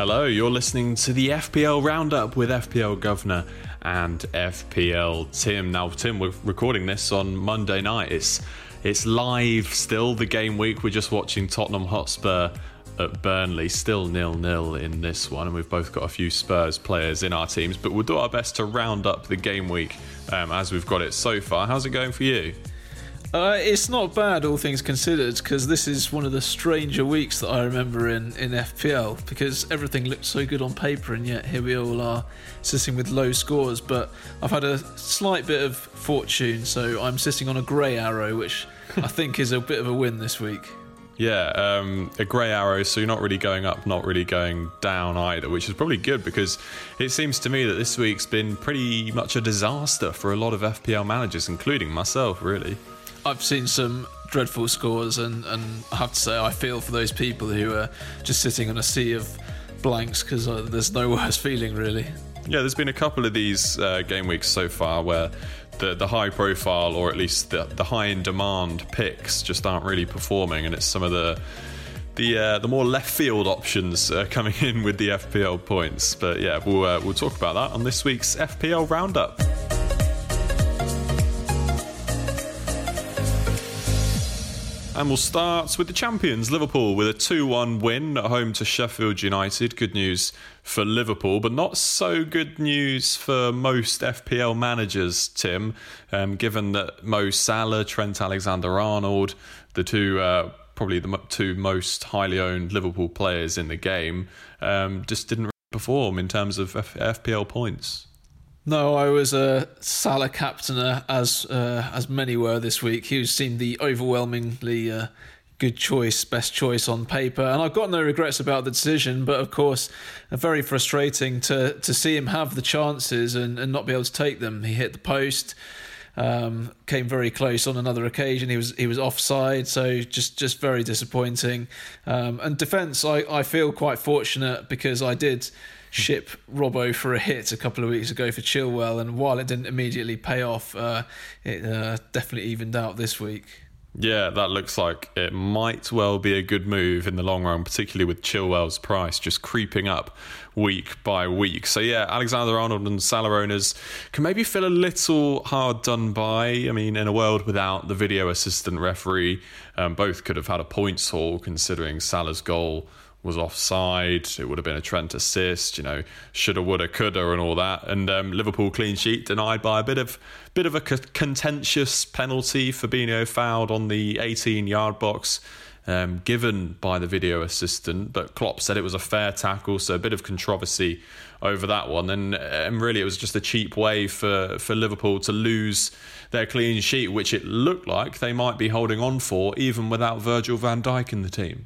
Hello, you're listening to the FPL Roundup with FPL Governor and FPL Tim. Now, Tim, we're recording this on Monday night. It's it's live still, the game week. We're just watching Tottenham Hotspur at Burnley, still nil nil in this one, and we've both got a few Spurs players in our teams. But we'll do our best to round up the game week um, as we've got it so far. How's it going for you? Uh, it's not bad, all things considered, because this is one of the stranger weeks that I remember in, in FPL, because everything looked so good on paper, and yet here we all are sitting with low scores. But I've had a slight bit of fortune, so I'm sitting on a grey arrow, which I think is a bit of a win this week. Yeah, um, a grey arrow, so you're not really going up, not really going down either, which is probably good because it seems to me that this week's been pretty much a disaster for a lot of FPL managers, including myself, really. I've seen some dreadful scores, and, and I have to say, I feel for those people who are just sitting on a sea of blanks because uh, there's no worse feeling, really. Yeah, there's been a couple of these uh, game weeks so far where the, the high profile, or at least the, the high in demand picks, just aren't really performing, and it's some of the the uh, the more left field options uh, coming in with the FPL points. But yeah, we'll uh, we'll talk about that on this week's FPL roundup. And we'll start with the champions, Liverpool, with a 2 1 win at home to Sheffield United. Good news for Liverpool, but not so good news for most FPL managers, Tim, um, given that Mo Salah, Trent Alexander Arnold, the two. Uh, probably the two most highly owned Liverpool players in the game, um, just didn't perform in terms of F- FPL points. No, I was a Salah captainer, as uh, as many were this week. He seemed the overwhelmingly uh, good choice, best choice on paper, and I've got no regrets about the decision. But of course, very frustrating to to see him have the chances and, and not be able to take them. He hit the post, um, came very close on another occasion. He was he was offside, so just just very disappointing. Um, and defence, I I feel quite fortunate because I did ship Robbo for a hit a couple of weeks ago for Chilwell, and while it didn't immediately pay off, uh, it uh, definitely evened out this week. Yeah, that looks like it might well be a good move in the long run, particularly with Chilwell's price just creeping up week by week. So, yeah, Alexander Arnold and Salah owners can maybe feel a little hard done by. I mean, in a world without the video assistant referee, um, both could have had a points haul considering Salah's goal was offside. It would have been a Trent assist, you know, shoulda, woulda, coulda, and all that. And um, Liverpool clean sheet denied by a bit of bit of a contentious penalty. Fabinho fouled on the 18 yard box. Um, given by the video assistant, but Klopp said it was a fair tackle, so a bit of controversy over that one. And, and really, it was just a cheap way for, for Liverpool to lose their clean sheet, which it looked like they might be holding on for, even without Virgil van Dijk in the team.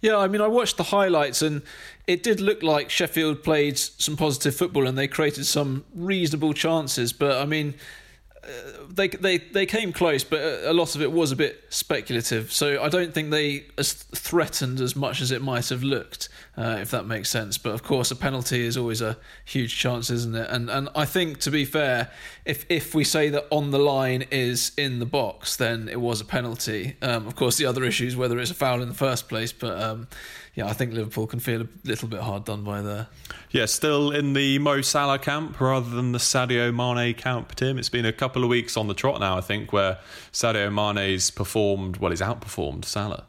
Yeah, I mean, I watched the highlights and it did look like Sheffield played some positive football and they created some reasonable chances. But I mean, uh, they they they came close, but a lot of it was a bit speculative. So I don't think they as threatened as much as it might have looked, uh, if that makes sense. But of course, a penalty is always a huge chance, isn't it? And and I think to be fair, if if we say that on the line is in the box, then it was a penalty. Um, of course, the other issue is whether it's a foul in the first place, but. Um, yeah, I think Liverpool can feel a little bit hard done by there. Yeah, still in the Mo Salah camp rather than the Sadio Mane camp, Tim. It's been a couple of weeks on the trot now, I think, where Sadio Mane's performed, well, he's outperformed Salah.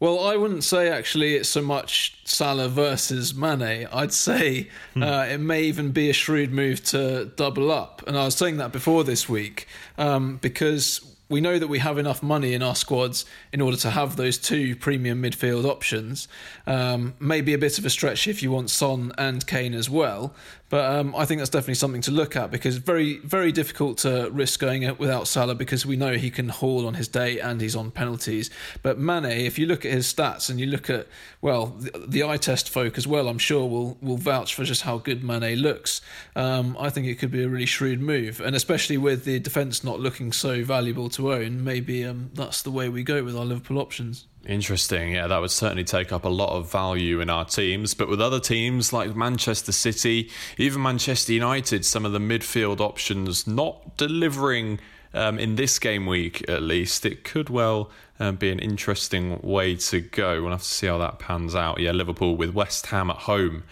Well, I wouldn't say actually it's so much Salah versus Mane. I'd say hmm. uh, it may even be a shrewd move to double up. And I was saying that before this week um, because we know that we have enough money in our squads in order to have those two premium midfield options. Um, maybe a bit of a stretch if you want Son and Kane as well, but um, I think that's definitely something to look at because very very difficult to risk going without Salah because we know he can haul on his day and he's on penalties. But Mane, if you look at his stats and you look at well the, the eye test folk as well, I'm sure will will vouch for just how good Mane looks. Um, I think it could be a really shrewd move, and especially with the defence not looking so valuable to to own, maybe um, that's the way we go with our Liverpool options. Interesting. Yeah, that would certainly take up a lot of value in our teams. But with other teams like Manchester City, even Manchester United, some of the midfield options not delivering um, in this game week at least, it could well um, be an interesting way to go. We'll have to see how that pans out. Yeah, Liverpool with West Ham at home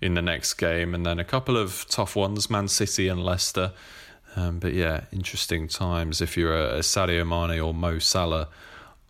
in the next game, and then a couple of tough ones: Man City and Leicester. Um, but yeah, interesting times if you're a, a Sadio Mane or Mo Salah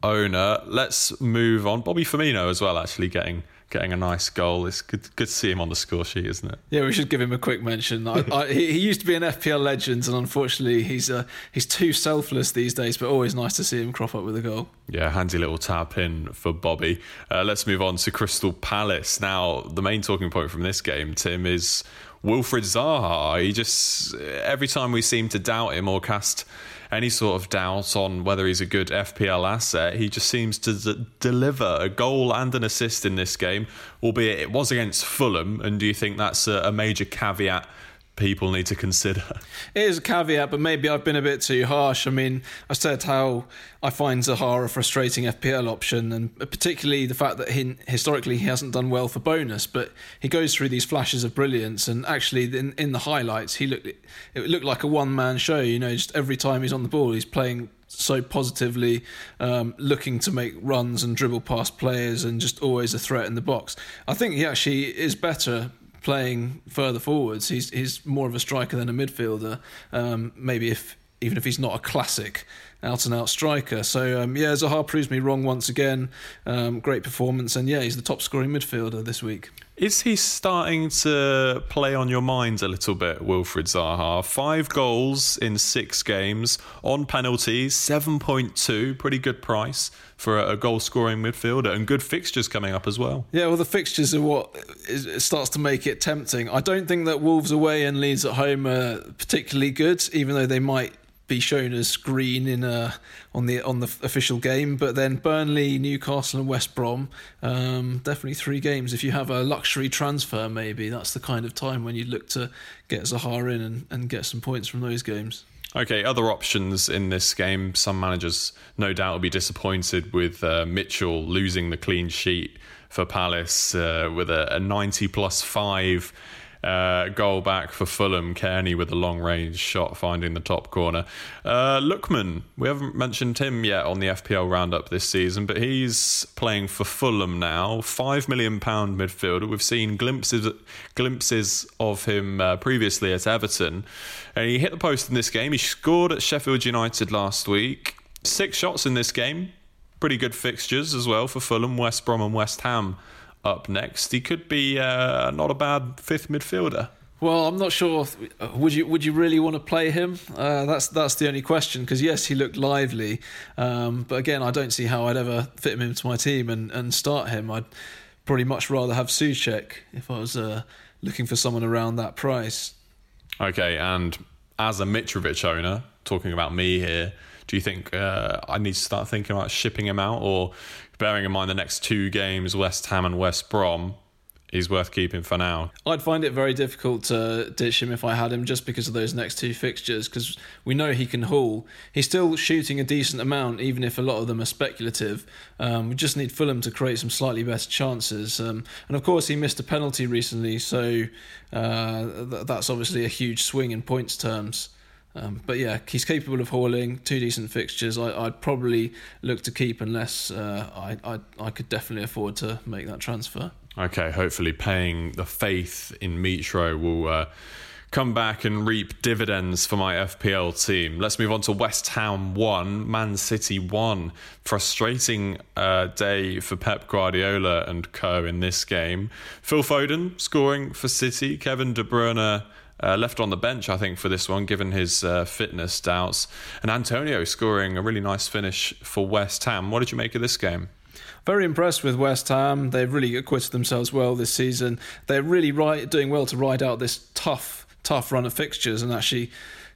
owner. Let's move on. Bobby Firmino as well, actually getting getting a nice goal. It's good, good to see him on the score sheet, isn't it? Yeah, we should give him a quick mention. I, I, he, he, used to be an FPL legend, and unfortunately, he's uh, he's too selfless these days. But always nice to see him crop up with a goal. Yeah, handy little tap in for Bobby. Uh, let's move on to Crystal Palace. Now, the main talking point from this game, Tim, is Wilfried Zaha. He just every time we seem to doubt him or cast any sort of doubt on whether he's a good FPL asset. He just seems to d- deliver a goal and an assist in this game, albeit it was against Fulham. And do you think that's a, a major caveat people need to consider. It is a caveat, but maybe I've been a bit too harsh. I mean, I said how I find Zaha a frustrating FPL option, and particularly the fact that he, historically he hasn't done well for bonus, but he goes through these flashes of brilliance, and actually in, in the highlights he looked it looked like a one man show. You know, just every time he's on the ball, he's playing so positively, um, looking to make runs and dribble past players, and just always a threat in the box. I think he actually is better playing further forwards. He's he's more of a striker than a midfielder. Um, maybe if even if he's not a classic out and out striker. So um, yeah, Zaha proves me wrong once again. Um, great performance, and yeah, he's the top scoring midfielder this week. Is he starting to play on your mind a little bit, Wilfried Zaha? Five goals in six games on penalties, 7.2, pretty good price for a goal scoring midfielder, and good fixtures coming up as well. Yeah, well, the fixtures are what is, starts to make it tempting. I don't think that Wolves away and Leeds at home are particularly good, even though they might be shown as green in a, on the on the official game. But then Burnley, Newcastle, and West Brom, um, definitely three games. If you have a luxury transfer, maybe that's the kind of time when you look to get Zaha in and, and get some points from those games. Okay, other options in this game. Some managers, no doubt, will be disappointed with uh, Mitchell losing the clean sheet for Palace uh, with a, a 90 plus five uh, goal back for Fulham. Cairney with a long range shot finding the top corner. Uh, Lookman, we haven't mentioned him yet on the FPL roundup this season, but he's playing for Fulham now. Five million pound midfielder. We've seen glimpses glimpses of him uh, previously at Everton, and he hit the post in this game. He scored at Sheffield United last week. Six shots in this game. Pretty good fixtures as well for Fulham, West Brom, and West Ham up next. He could be uh, not a bad fifth midfielder. Well, I'm not sure. Would you would you really want to play him? Uh, that's that's the only question. Because yes, he looked lively, um, but again, I don't see how I'd ever fit him into my team and, and start him. I'd probably much rather have Soucek if I was uh, looking for someone around that price. Okay, and as a Mitrovic owner, talking about me here, do you think uh, I need to start thinking about shipping him out, or bearing in mind the next two games, West Ham and West Brom, he's worth keeping for now. I'd find it very difficult to ditch him if I had him just because of those next two fixtures because we know he can haul. He's still shooting a decent amount, even if a lot of them are speculative. Um, we just need Fulham to create some slightly better chances. Um, and of course, he missed a penalty recently, so uh, th- that's obviously a huge swing in points terms. Um, but yeah, he's capable of hauling two decent fixtures. I, would probably look to keep unless uh, I, I, I could definitely afford to make that transfer. Okay, hopefully paying the faith in Mitro will uh, come back and reap dividends for my FPL team. Let's move on to West Ham 1, Man City 1. Frustrating uh, day for Pep Guardiola and co in this game. Phil Foden scoring for City, Kevin De Bruyne uh, left on the bench, I think, for this one, given his uh, fitness doubts. And Antonio scoring a really nice finish for West Ham. What did you make of this game? Very impressed with West Ham. They've really acquitted themselves well this season. They're really right, doing well to ride out this tough, tough run of fixtures and actually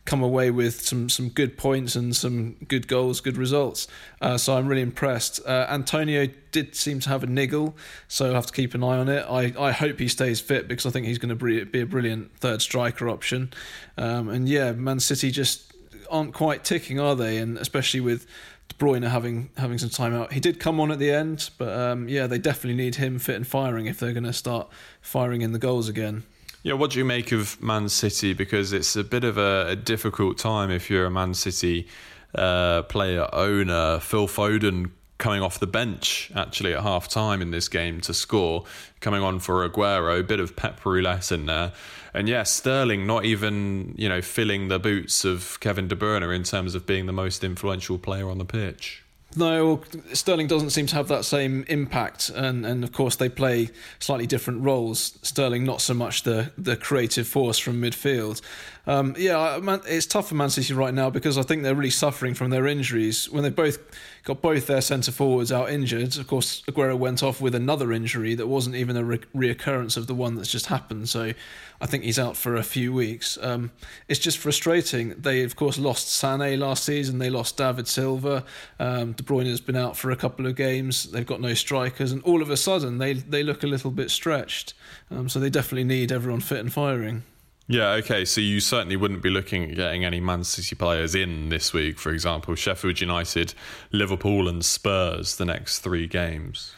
come away with some some good points and some good goals, good results. Uh, so I'm really impressed. Uh, Antonio did seem to have a niggle, so I have to keep an eye on it. I, I hope he stays fit because I think he's going to be a brilliant third striker option. Um, and yeah, Man City just aren't quite ticking, are they? And especially with De Bruyne having having some time out. He did come on at the end, but um, yeah, they definitely need him fit and firing if they're going to start firing in the goals again. Yeah, what do you make of Man City? Because it's a bit of a, a difficult time if you're a Man City uh, player owner. Phil Foden coming off the bench actually at half time in this game to score, coming on for Aguero, a bit of pep roulette in there. And yeah, Sterling not even, you know, filling the boots of Kevin De Bruyne in terms of being the most influential player on the pitch. No, Sterling doesn't seem to have that same impact, and, and of course they play slightly different roles. Sterling not so much the the creative force from midfield. Um, yeah, man, it's tough for Man City right now because I think they're really suffering from their injuries. When they both got both their centre forwards out injured, of course Aguero went off with another injury that wasn't even a re- reoccurrence of the one that's just happened. So I think he's out for a few weeks. Um, it's just frustrating. They, of course, lost Sané last season. They lost David Silva. Um, De Bruyne has been out for a couple of games. They've got no strikers, and all of a sudden they they look a little bit stretched. Um, so they definitely need everyone fit and firing. Yeah, okay. So you certainly wouldn't be looking at getting any Man City players in this week, for example, Sheffield United, Liverpool, and Spurs the next three games.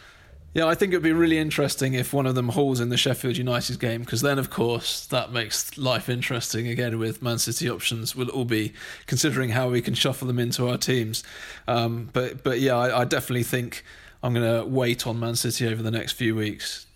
Yeah, I think it'd be really interesting if one of them hauls in the Sheffield United game, because then, of course, that makes life interesting again with Man City options. We'll all be considering how we can shuffle them into our teams. Um, but, but yeah, I, I definitely think I'm going to wait on Man City over the next few weeks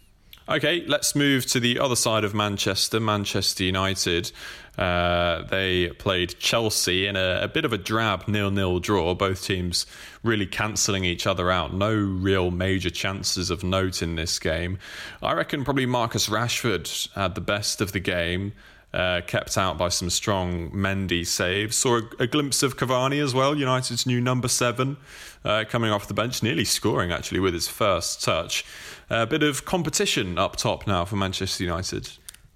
Okay, let's move to the other side of Manchester, Manchester United. Uh, they played Chelsea in a, a, bit of a drab nil-nil draw. Both teams really cancelling each other out. No real major chances of note in this game. I reckon probably Marcus Rashford had the best of the game. Uh, kept out by some strong Mendy saves. Saw a, a, glimpse of Cavani as well, United's new number seven, uh, coming off the bench, nearly scoring actually with his first touch. A bit of competition up top now for Manchester United.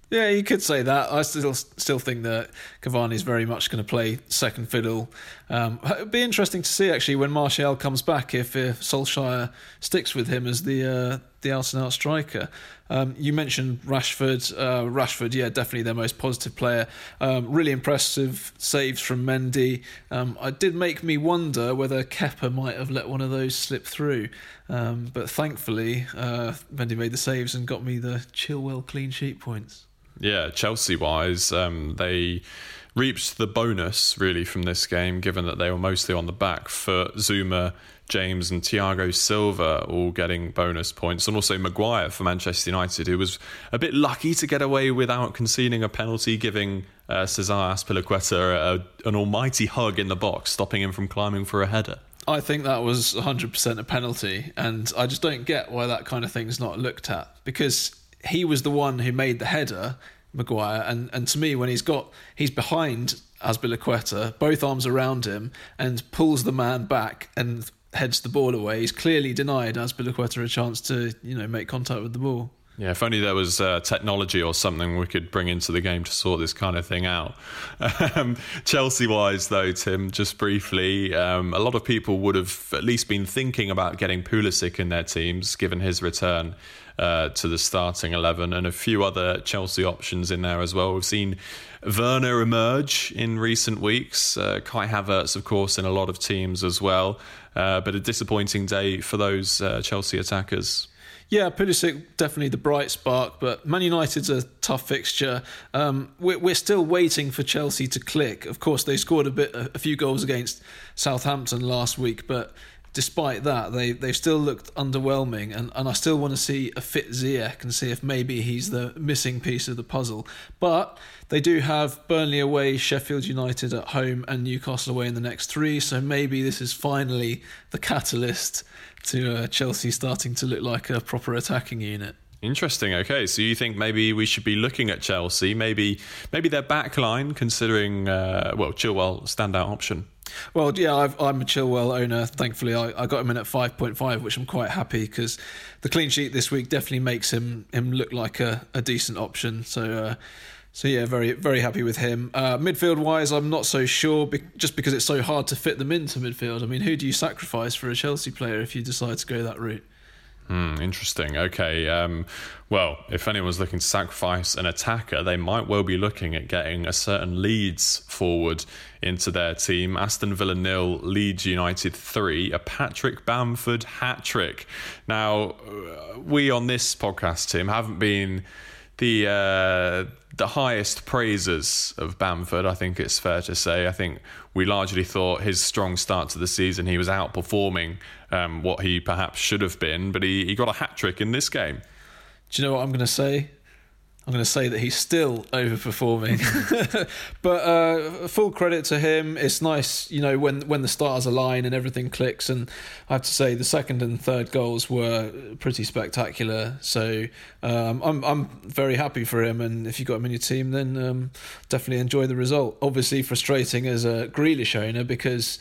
Yeah, you could say that. I still still think that Cavani is very much going to play second fiddle. Um, it'd be interesting to see actually when Martial comes back if, if Solskjaer sticks with him as the uh, the out and out striker. Um, you mentioned Rashford. Uh, Rashford, yeah, definitely their most positive player. Um, really impressive saves from Mendy. Um, it did make me wonder whether Kepa might have let one of those slip through. Um, but thankfully, uh, Mendy made the saves and got me the Chilwell clean sheet points. Yeah, Chelsea wise, um, they reaped the bonus really from this game, given that they were mostly on the back for Zouma, James, and Thiago Silva all getting bonus points, and also Maguire for Manchester United, who was a bit lucky to get away without conceding a penalty, giving uh, Cesar Azpilicueta a, an almighty hug in the box, stopping him from climbing for a header. I think that was 100% a penalty, and I just don't get why that kind of thing is not looked at because he was the one who made the header, Maguire, and, and to me, when he's got he's behind Azpilicueta, both arms around him, and pulls the man back and heads the ball away, he's clearly denied Azpilicueta a chance to you know make contact with the ball. Yeah, if only there was uh, technology or something we could bring into the game to sort this kind of thing out. Um, Chelsea wise, though, Tim, just briefly, um, a lot of people would have at least been thinking about getting Pulisic in their teams, given his return uh, to the starting 11 and a few other Chelsea options in there as well. We've seen Werner emerge in recent weeks, uh, Kai Havertz, of course, in a lot of teams as well, uh, but a disappointing day for those uh, Chelsea attackers. Yeah, Pulisic definitely the bright spark, but Man United's a tough fixture. Um, we're, we're, still waiting for Chelsea to click. Of course, they scored a bit, a few goals against Southampton last week, but despite that, they they've still looked underwhelming, and, and I still want to see a fit Ziyech and see if maybe he's the missing piece of the puzzle. But they do have Burnley away, Sheffield United at home, and Newcastle away in the next three. So maybe this is finally the catalyst to uh, Chelsea starting to look like a proper attacking unit. Interesting. Okay, so you think maybe we should be looking at Chelsea, maybe maybe their backline, considering uh, well Chilwell standout option. Well, yeah, i am a Chilwell owner. Thankfully, I, I, got him in at 5.5, which I'm quite happy because the clean sheet this week definitely makes him him look like a, a decent option. So, uh, so yeah, very very happy with him. Uh, midfield wise, I'm not so sure, be- just because it's so hard to fit them into midfield. I mean, who do you sacrifice for a Chelsea player if you decide to go that route? Hmm, interesting. Okay. Um, well, if anyone's looking to sacrifice an attacker, they might well be looking at getting a certain Leeds forward into their team. Aston Villa nil, Leeds United three, a Patrick Bamford hat trick. Now, uh, we on this podcast, Tim, haven't been the uh, the highest praises of Bamford. I think it's fair to say. I think we largely thought his strong start to the season he was outperforming um, what he perhaps should have been, but he, he got a hat trick in this game. Do you know what I'm going to say? I'm going to say that he's still overperforming, but uh, full credit to him. It's nice, you know, when when the stars align and everything clicks. And I have to say, the second and third goals were pretty spectacular. So um, I'm I'm very happy for him. And if you've got him in your team, then um, definitely enjoy the result. Obviously, frustrating as a Grealish owner because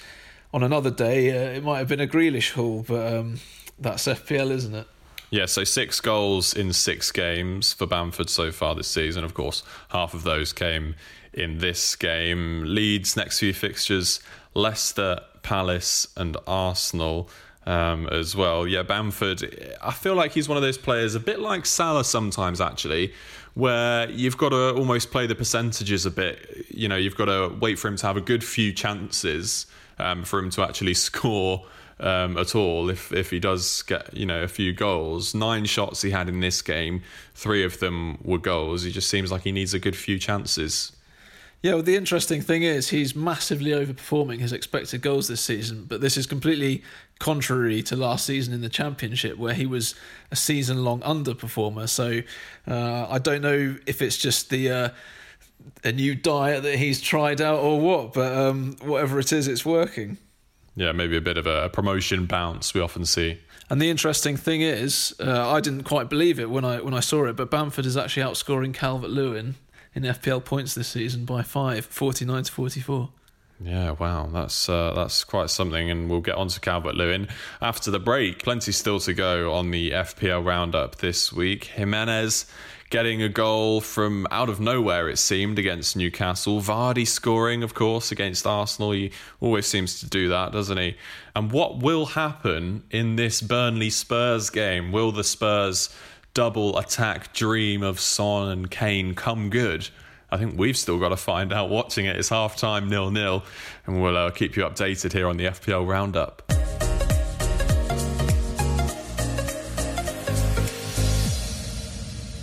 on another day uh, it might have been a Grealish haul, but um, that's FPL, isn't it? Yeah, so six goals in six games for Bamford so far this season. Of course, half of those came in this game. Leeds next few fixtures Leicester, Palace, and Arsenal. Um, as well. Yeah, Bamford, I feel like he's one of those players, a bit like Salah sometimes, actually, where you've got to almost play the percentages a bit. You know, you've got to wait for him to have a good few chances um, for him to actually score um, at all if if he does get you know a few goals. Nine shots he had in this game, three of them were goals. He just seems like he needs a good few chances. Yeah, well, the interesting thing is he's massively overperforming his expected goals this season, but this is completely contrary to last season in the Championship, where he was a season long underperformer. So uh, I don't know if it's just the. Uh, a new diet that he's tried out or what, but um, whatever it is, it's working yeah, maybe a bit of a promotion bounce we often see. And the interesting thing is, uh, I didn't quite believe it when I when I saw it, but Bamford is actually outscoring Calvert Lewin in FPL points this season by five, 49 to 44. Yeah, wow, that's uh, that's quite something, and we'll get on to Calvert Lewin after the break. Plenty still to go on the FPL roundup this week. Jimenez getting a goal from out of nowhere, it seemed, against Newcastle. Vardy scoring, of course, against Arsenal. He always seems to do that, doesn't he? And what will happen in this Burnley Spurs game? Will the Spurs double attack dream of Son and Kane come good? I think we've still got to find out watching it. It's half time, nil nil, and we'll uh, keep you updated here on the FPL Roundup.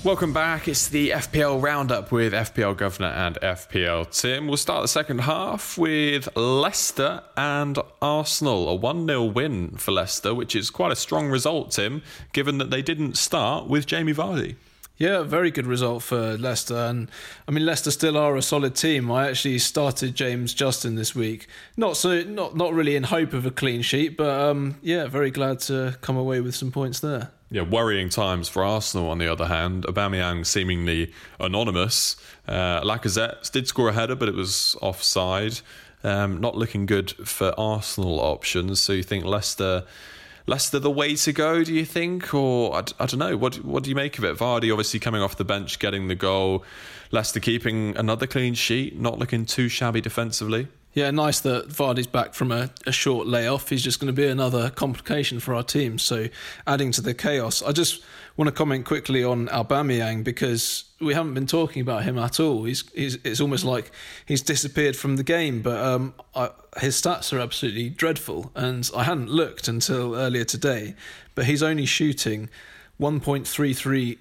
Welcome back. It's the FPL Roundup with FPL Governor and FPL Tim. We'll start the second half with Leicester and Arsenal. A 1 0 win for Leicester, which is quite a strong result, Tim, given that they didn't start with Jamie Vardy. Yeah, very good result for Leicester, and I mean Leicester still are a solid team. I actually started James Justin this week, not so not not really in hope of a clean sheet, but um, yeah, very glad to come away with some points there yeah, worrying times for Arsenal. On the other hand, Aubameyang seemingly anonymous. Uh, Lacazette did score a header, but it was offside. Um, not looking good for Arsenal options. So you think Leicester, Leicester the way to go? Do you think, or I, I don't know. What what do you make of it? Vardy obviously coming off the bench, getting the goal. Leicester keeping another clean sheet, not looking too shabby defensively. Yeah, nice that Vardy's back from a, a short layoff. He's just going to be another complication for our team. So, adding to the chaos, I just want to comment quickly on Aubameyang because we haven't been talking about him at all. He's, he's it's almost like he's disappeared from the game. But um, I, his stats are absolutely dreadful, and I hadn't looked until earlier today. But he's only shooting 1.33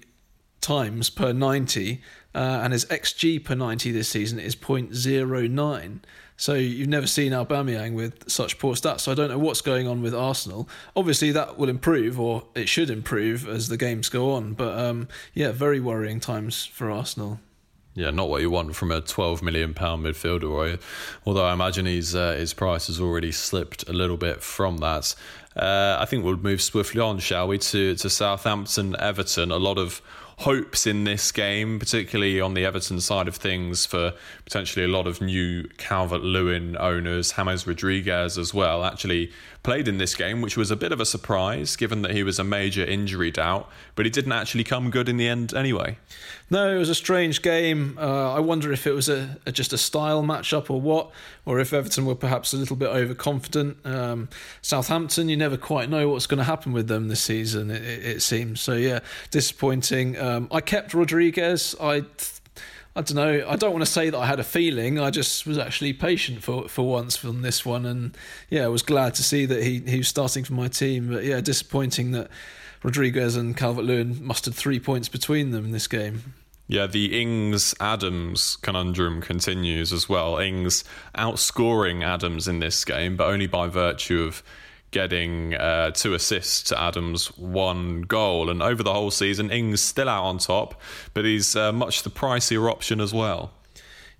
times per 90, uh, and his xG per 90 this season is 0.09. So you've never seen Aubameyang with such poor stats. So I don't know what's going on with Arsenal. Obviously, that will improve, or it should improve as the games go on. But um, yeah, very worrying times for Arsenal. Yeah, not what you want from a twelve million pound midfielder. Although I imagine his uh, his price has already slipped a little bit from that. Uh, I think we'll move swiftly on, shall we, to to Southampton, Everton. A lot of hopes in this game, particularly on the Everton side of things, for potentially a lot of new Calvert Lewin owners, James Rodriguez as well, actually played in this game, which was a bit of a surprise given that he was a major injury doubt, but he didn't actually come good in the end anyway. No, it was a strange game. Uh, I wonder if it was a, a, just a style matchup or what, or if Everton were perhaps a little bit overconfident. Um, Southampton, you never quite know what's going to happen with them this season, it, it, it seems. So, yeah, disappointing. Um, I kept Rodriguez. I I don't know. I don't want to say that I had a feeling. I just was actually patient for for once from this one, and yeah, I was glad to see that he he was starting for my team. But yeah, disappointing that Rodriguez and Calvert Lewin mustered three points between them in this game. Yeah, the Ings Adams conundrum continues as well. Ings outscoring Adams in this game, but only by virtue of getting uh, two assists to Adams' one goal. And over the whole season, Ings still out on top, but he's uh, much the pricier option as well.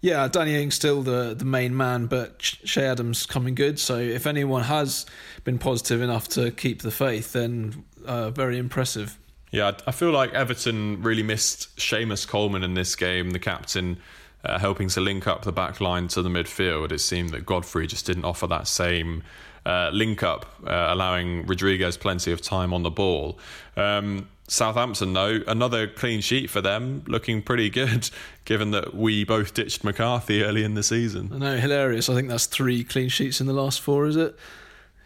Yeah, Danny Ings still the, the main man, but Che Adams coming good. So if anyone has been positive enough to keep the faith, then uh, very impressive. Yeah, I feel like Everton really missed Seamus Coleman in this game, the captain. Uh, helping to link up the back line to the midfield. It seemed that Godfrey just didn't offer that same uh, link up, uh, allowing Rodriguez plenty of time on the ball. Um, Southampton, though, another clean sheet for them, looking pretty good, given that we both ditched McCarthy early in the season. I know, hilarious. I think that's three clean sheets in the last four, is it?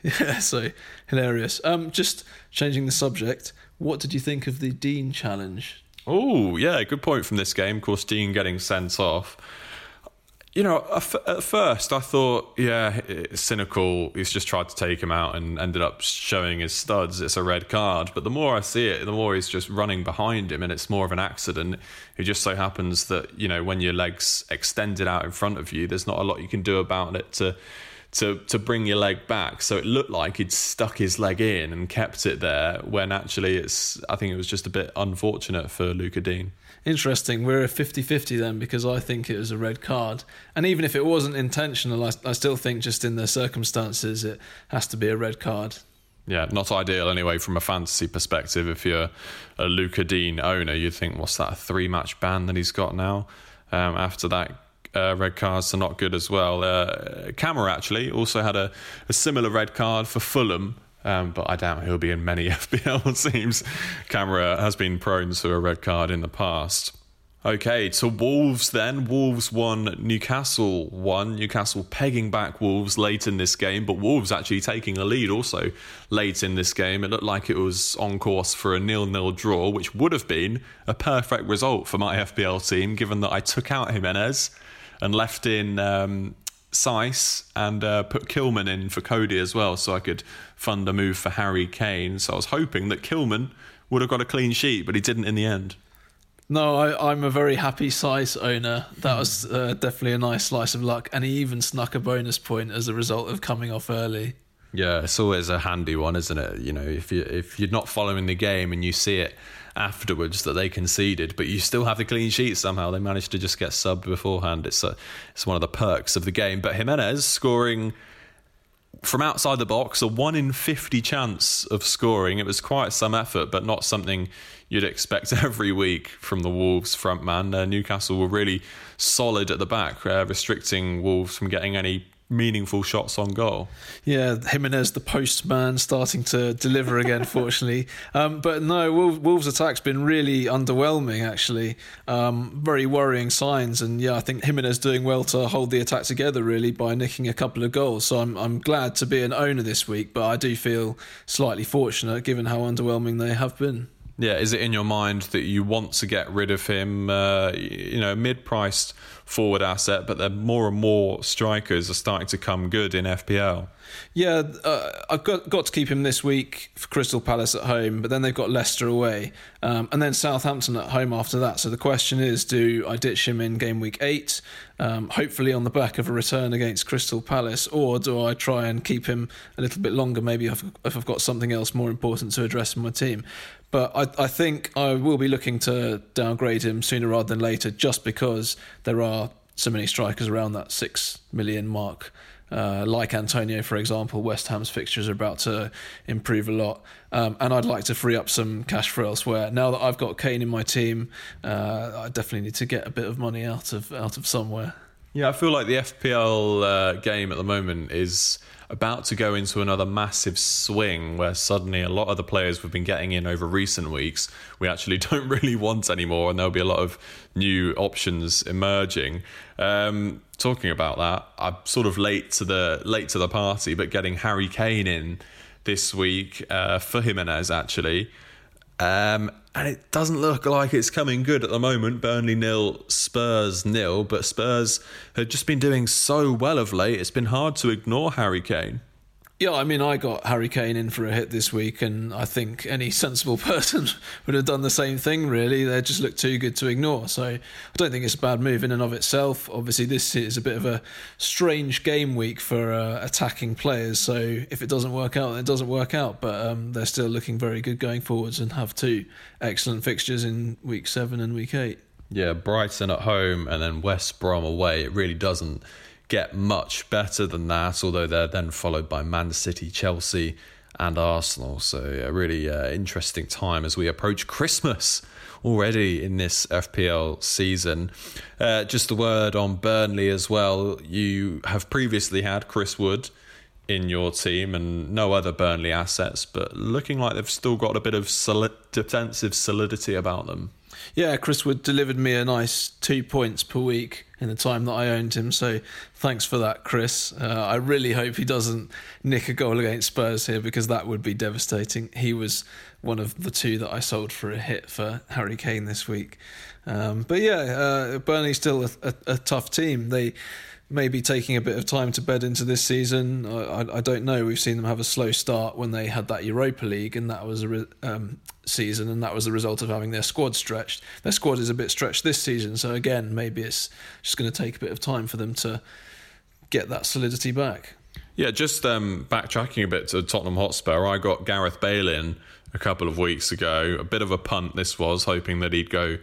Yeah, so hilarious. Um, just changing the subject, what did you think of the Digne challenge? Oh, yeah, good point from this game. Of course, Digne getting sent off you know, at first I thought, yeah, cynical. He's just tried to take him out and ended up showing his studs. It's a red card. But the more I see it, the more he's just running behind him, and it's more of an accident. It just so happens that you know when your legs extended out in front of you, there's not a lot you can do about it to to to bring your leg back. So it looked like he'd stuck his leg in and kept it there. When actually, it's I think it was just a bit unfortunate for Lucas Digne interesting. We're a 50 50 then because I think it was a red card. And even if it wasn't intentional, I, I still think just in the circumstances it has to be a red card. Yeah, not ideal anyway from a fantasy perspective. If you're a Lucas Digne owner, you'd think, what's that, a three match ban that he's got now? Um, after that, uh, red cards are not good as well. Uh, Camara actually also had a, a similar red card for Fulham um, but I doubt he'll be in many FPL teams. Camara has been prone to a red card in the past. Okay, to Wolves then. Wolves won, Newcastle won. Newcastle pegging back Wolves late in this game, but Wolves actually taking a lead also late in this game. It looked like it was on course for a nil-nil draw, which would have been a perfect result for my FPL team, given that I took out Jimenez and left in um, Saïss and uh, put Kilman in for Coady as well, so I could fund a move for Harry Kane. So I was hoping that Kilman would have got a clean sheet, but he didn't in the end. No, I, am a very happy Saïss owner. That was uh, definitely a nice slice of luck, and he even snuck a bonus point as a result of coming off early. Yeah, it's always a handy one, isn't it? You know, if you if you're not following the game and you see it afterwards that they conceded, but you still have the clean sheet somehow. They managed to just get subbed beforehand. It's a, it's one of the perks of the game. But Jimenez scoring from outside the box, a one in fifty chance of scoring. It was quite some effort, but not something you'd expect every week from the Wolves front man. Uh, Newcastle were really solid at the back, uh, restricting Wolves from getting any meaningful shots on goal. Yeah, Jimenez, the postman, starting to deliver again, fortunately. Um, but no, Wolves' attack's been really underwhelming, actually. Um, very worrying signs. And yeah, I think Jimenez doing well to hold the attack together, really, by nicking a couple of goals. So I'm, I'm glad to be an owner this week, but I do feel slightly fortunate given how underwhelming they have been. Yeah, is it in your mind that you want to get rid of him? Uh, you know, mid-priced forward asset, but then more and more strikers are starting to come good in FPL. Yeah, uh, I've got got to keep him this week for Crystal Palace at home, but then they've got Leicester away, um, and then Southampton at home after that. So the question is, do I ditch him in game week eight, um, hopefully on the back of a return against Crystal Palace, or do I try and keep him a little bit longer, maybe if, if I've got something else more important to address in my team? But I, I think I will be looking to downgrade him sooner rather than later, just because there are so many strikers around that six million mark. Uh, like Antonio, for example, West Ham's fixtures are about to improve a lot, um, and I'd like to free up some cash for elsewhere. Now that I've got Kane in my team, uh, I definitely need to get a bit of money out of out of somewhere. Yeah, I feel like the FPL uh, game at the moment is about to go into another massive swing where suddenly a lot of the players we've been getting in over recent weeks we actually don't really want anymore, and there'll be a lot of new options emerging. Um, talking about that, I'm sort of late to the late to the party, but getting Harry Kane in this week uh, for Jimenez actually. Um, and it doesn't look like it's coming good at the moment. Burnley nil, Spurs nil, but Spurs have just been doing so well of late. It's been hard to ignore Harry Kane. Yeah, I mean, I got Harry Kane in for a hit this week, and I think any sensible person would have done the same thing, really. They just look too good to ignore. So I don't think it's a bad move in and of itself. Obviously, this is a bit of a strange game week for uh, attacking players. So if it doesn't work out, it doesn't work out. But um, they're still looking very good going forwards and have two excellent fixtures in week seven and week eight. Yeah, Brighton at home and then West Brom away. It really doesn't get much better than that, although they're then followed by Man City, Chelsea, and Arsenal. So, a really uh, interesting time as we approach Christmas already in this FPL season. Uh, just a word on Burnley as well. You have previously had Chris Wood in your team and no other Burnley assets, but looking like they've still got a bit of solid, defensive solidity about them. Yeah, Chris Wood delivered me a nice two points per week in the time that I owned him. So thanks for that, Chris. Uh, I really hope he doesn't nick a goal against Spurs here because that would be devastating. He was one of the two that I sold for a hit for Harry Kane this week. Um, but yeah, uh, Burnley's still a, a, a tough team. They maybe taking a bit of time to bed into this season. I, I, don't know. We've seen them have a slow start when they had that Europa League, and that was a re- um, season, and that was the result of having their squad stretched. Their squad is a bit stretched this season, so again, maybe it's just going to take a bit of time for them to get that solidity back. Yeah, just um, backtracking a bit to Tottenham Hotspur, I got Gareth Bale in a couple of weeks ago. A bit of a punt this was, hoping that he'd go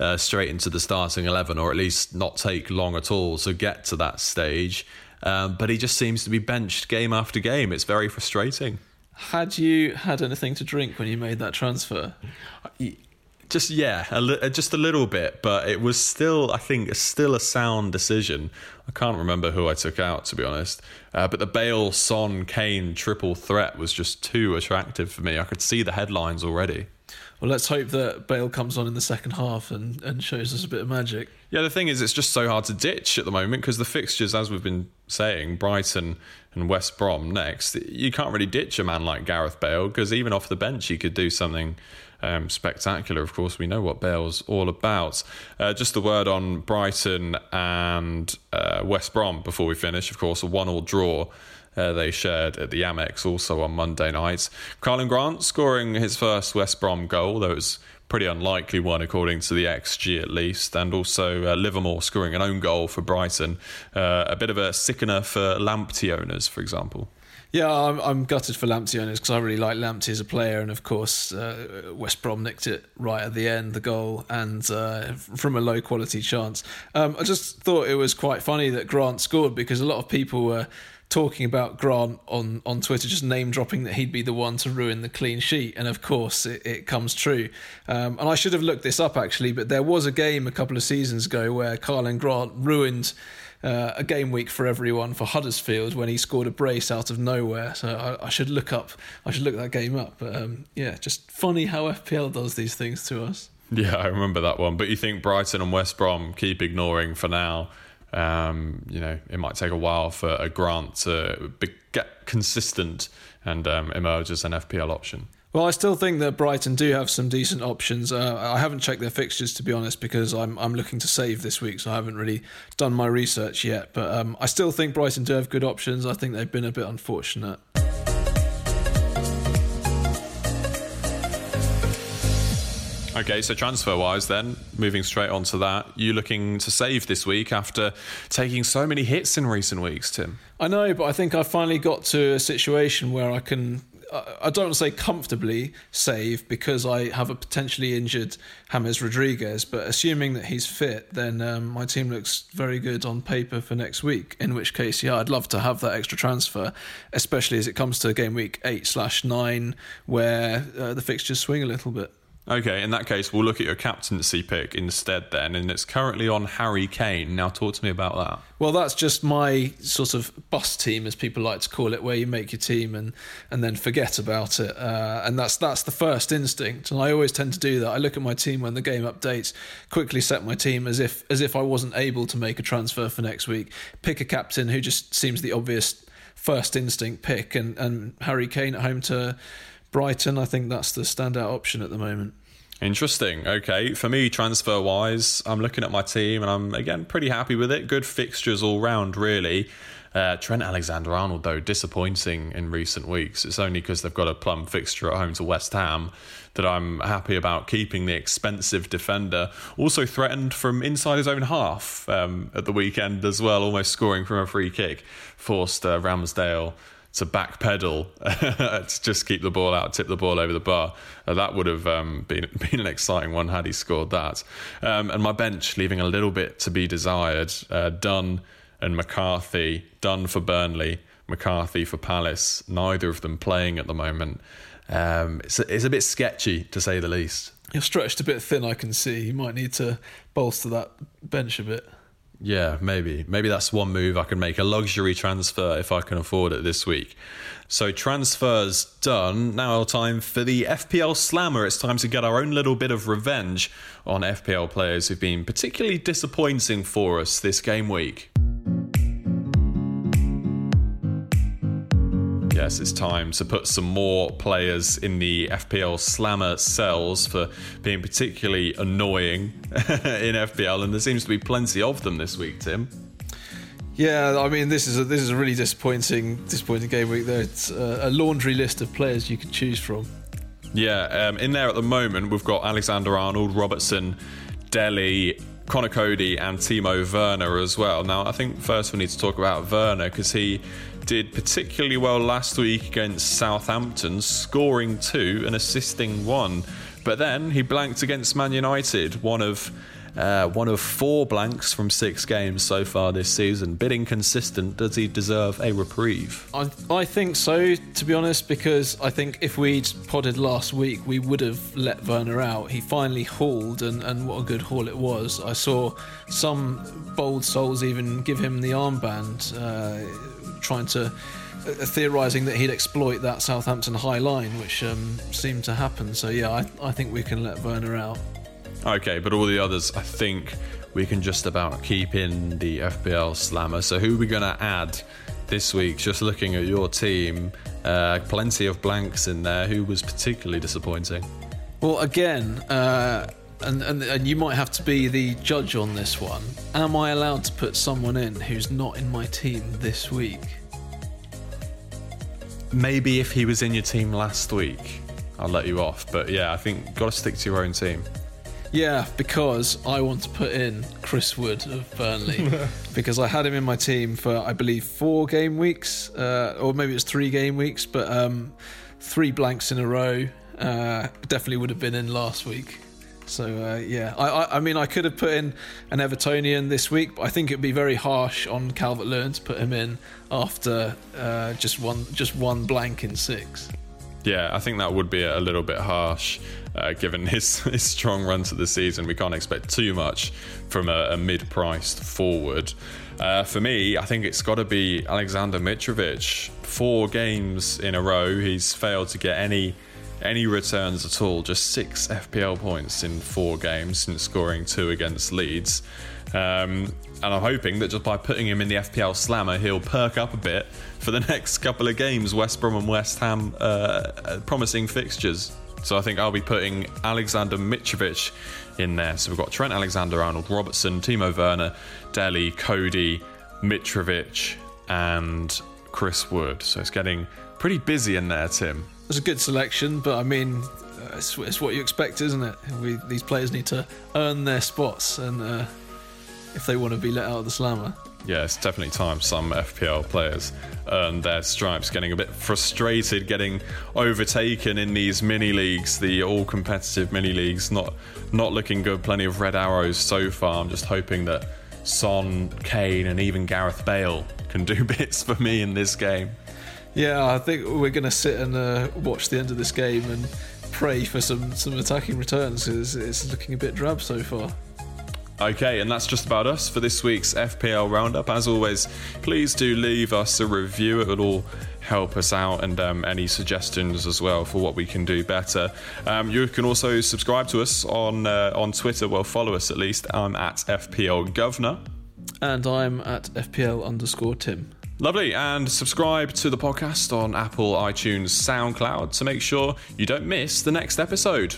uh, straight into the starting 11 or at least not take long at all to get to that stage. Um, but he just seems to be benched game after game. It's very frustrating. Had you had anything to drink when you made that transfer? Just yeah, a li- uh, just a little bit, but it was still, I think, still a sound decision. I can't remember who I took out to be honest, uh, but the Bale, Son, Kane triple threat was just too attractive for me. I could see the headlines already. Well, let's hope that Bale comes on in the second half and, and shows us a bit of magic. Yeah, the thing is, it's just so hard to ditch at the moment because the fixtures, as we've been saying, Brighton and West Brom next, you can't really ditch a man like Gareth Bale because even off the bench, he could do something um, spectacular. Of course, we know what Bale's all about. Uh, just a word on Brighton and uh, West Brom before we finish. Of course, a one-all draw uh, they shared at the Amex also on Monday night. Karlan Grant scoring his first West Brom goal, though it was pretty unlikely one according to the XG at least, and also uh, Livermore scoring an own goal for Brighton. Uh, a bit of a sickener for Lamptey owners, for example. Yeah, I'm, I'm gutted for Lamptey owners because I really like Lamptey as a player, and of course uh, West Brom nicked it right at the end, the goal, and uh, from a low quality chance. Um, I just thought it was quite funny that Grant scored because a lot of people were talking about Grant on, on Twitter, just name dropping that he'd be the one to ruin the clean sheet. And of course, it, it comes true. Um, and I should have looked this up actually, but there was a game a couple of seasons ago where Karlan Grant ruined. Uh, a game week for everyone for Huddersfield when he scored a brace out of nowhere. So I, I should look up, I should look that game up. But um, yeah, just funny how FPL does these things to us. Yeah, I remember that one. But you think Brighton and West Brom keep ignoring for now? Um, you know, it might take a while for a grant to be, get consistent and um, emerge as an FPL option. Well, I still think that Brighton do have some decent options. Uh, I haven't checked their fixtures to be honest because I'm I'm looking to save this week, so I haven't really done my research yet. But um, I still think Brighton do have good options. I think they've been a bit unfortunate. Okay, so transfer wise, then moving straight on to that, you looking to save this week after taking so many hits in recent weeks, Tim? I know, but I think I finally got to a situation where I can. I don't want to say comfortably save because I have a potentially injured James Rodriguez, but assuming that he's fit, then um, my team looks very good on paper for next week. In which case, yeah, I'd love to have that extra transfer, especially as it comes to game week eight slash nine, where uh, the fixtures swing a little bit. Okay, in that case, we'll look at your captaincy pick instead then, and it's currently on Harry Kane. Now, talk to me about that. Well, that's just my sort of bus team, as people like to call it, where you make your team and and then forget about it, uh, and that's that's the first instinct. And I always tend to do that. I look at my team when the game updates, quickly set my team as if as if I wasn't able to make a transfer for next week. Pick a captain who just seems the obvious first instinct pick, and and Harry Kane at home to Brighton, I think that's the standout option at the moment. Interesting. Okay. For me, transfer wise, I'm looking at my team and I'm, again, pretty happy with it. Good fixtures all round, really. Uh, Trent Alexander Arnold, though, disappointing in recent weeks. It's only because they've got a plum fixture at home to West Ham that I'm happy about keeping the expensive defender. Also threatened from inside his own half um, at the weekend as well, almost scoring from a free kick. Forced uh, Ramsdale to backpedal to just keep the ball out, tip the ball over the bar. Uh, that would have um, been been an exciting one had he scored that. Um, and my bench leaving a little bit to be desired. Uh, Dunne and McCarthy, Dunne for Burnley, McCarthy for Palace. Neither of them playing at the moment. Um, it's, a, it's a bit sketchy to say the least. You're stretched a bit thin, I can see. You might need to bolster that bench a bit. Yeah, maybe. Maybe that's one move I can make a luxury transfer if I can afford it this week. So, transfers done. Now, time for the FPL Slammer. It's time to get our own little bit of revenge on FPL players who've been particularly disappointing for us this game week. Yes, it's time to put some more players in the FPL slammer cells for being particularly annoying in FPL, and there seems to be plenty of them this week, Tim. Yeah, I mean this is a this is a really disappointing disappointing game week. There's a, a laundry list of players you could choose from. Yeah, um, in there at the moment we've got Alexander Arnold, Robertson, Dele, Conor Coady, and Timo Werner as well. Now I think first we need to talk about Werner because he did particularly well last week against Southampton, scoring two and assisting one. But then he blanked against Man United, one of uh, one of four blanks from six games so far this season. Bit inconsistent. Does he deserve a reprieve? I, I think so, to be honest, because I think if we'd podded last week, we would have let Werner out. He finally hauled, and, and what a good haul it was. I saw some bold souls even give him the armband. Uh, trying to uh, theorising that he'd exploit that Southampton high line, which um, seemed to happen. So yeah, I, I think we can let Werner out. Okay, but all the others, I think we can just about keep in the FPL slammer. So who are we going to add this week? Just looking at your team, uh, plenty of blanks in there. Who was particularly disappointing? Well, again. Uh, and, and, and you might have to be the judge on this one. Am I allowed to put someone in who's not in my team this week? Maybe if he was in your team last week, I'll let you off. But yeah, I think got to stick to your own team. Yeah, because I want to put in Chris Wood of Burnley because I had him in my team for I believe four game weeks, uh, or maybe it's three game weeks, but um, three blanks in a row. Uh, definitely would have been in last week. So uh, yeah, I, I, I, mean, I could have put in an Evertonian this week, but I think it'd be very harsh on Calvert Lewin to put him in after uh, just one just one blank in six. Yeah, I think that would be a little bit harsh, uh, given his, his strong run to the season. We can't expect too much from a, a mid-priced forward. Uh, for me, I think it's got to be Alexander Mitrovic. Four games in a row, he's failed to get any any returns at all. Just six FPL points in four games since scoring two against Leeds. Um, and I'm hoping that just by putting him in the FPL slammer, he'll perk up a bit for the next couple of games. West Brom and West Ham, uh, uh, promising fixtures. So I think I'll be putting Alexander Mitrovic in there. So we've got Trent Alexander Arnold, Robertson, Timo Werner, Dele, Coady, Mitrovic, and Chris Wood. So it's getting pretty busy in there, Tim. It's a good selection, but I mean, uh, it's, it's, what you expect, isn't it? We, these players need to earn their spots, and uh, if they want to be let out of the slammer. Yeah, it's definitely time some FPL players earn their stripes. Getting a bit frustrated, getting overtaken in these mini leagues, the all-competitive mini leagues. Not not looking good. Plenty of red arrows so far. I'm just hoping that Son, Kane, and even Gareth Bale can do bits for me in this game. Yeah, I think we're going to sit and uh, watch the end of this game and pray for some, some attacking returns because it's looking a bit drab so far. Okay, and that's just about us for this week's FPL Roundup. As always, please do leave us a review. It will all help us out and um, any suggestions as well for what we can do better. Um, you can also subscribe to us on uh, on Twitter. Well, follow us at least. I'm at FPL Governor. And I'm at FPL underscore Tim. Lovely. And subscribe to the podcast on Apple, iTunes, SoundCloud to make sure you don't miss the next episode.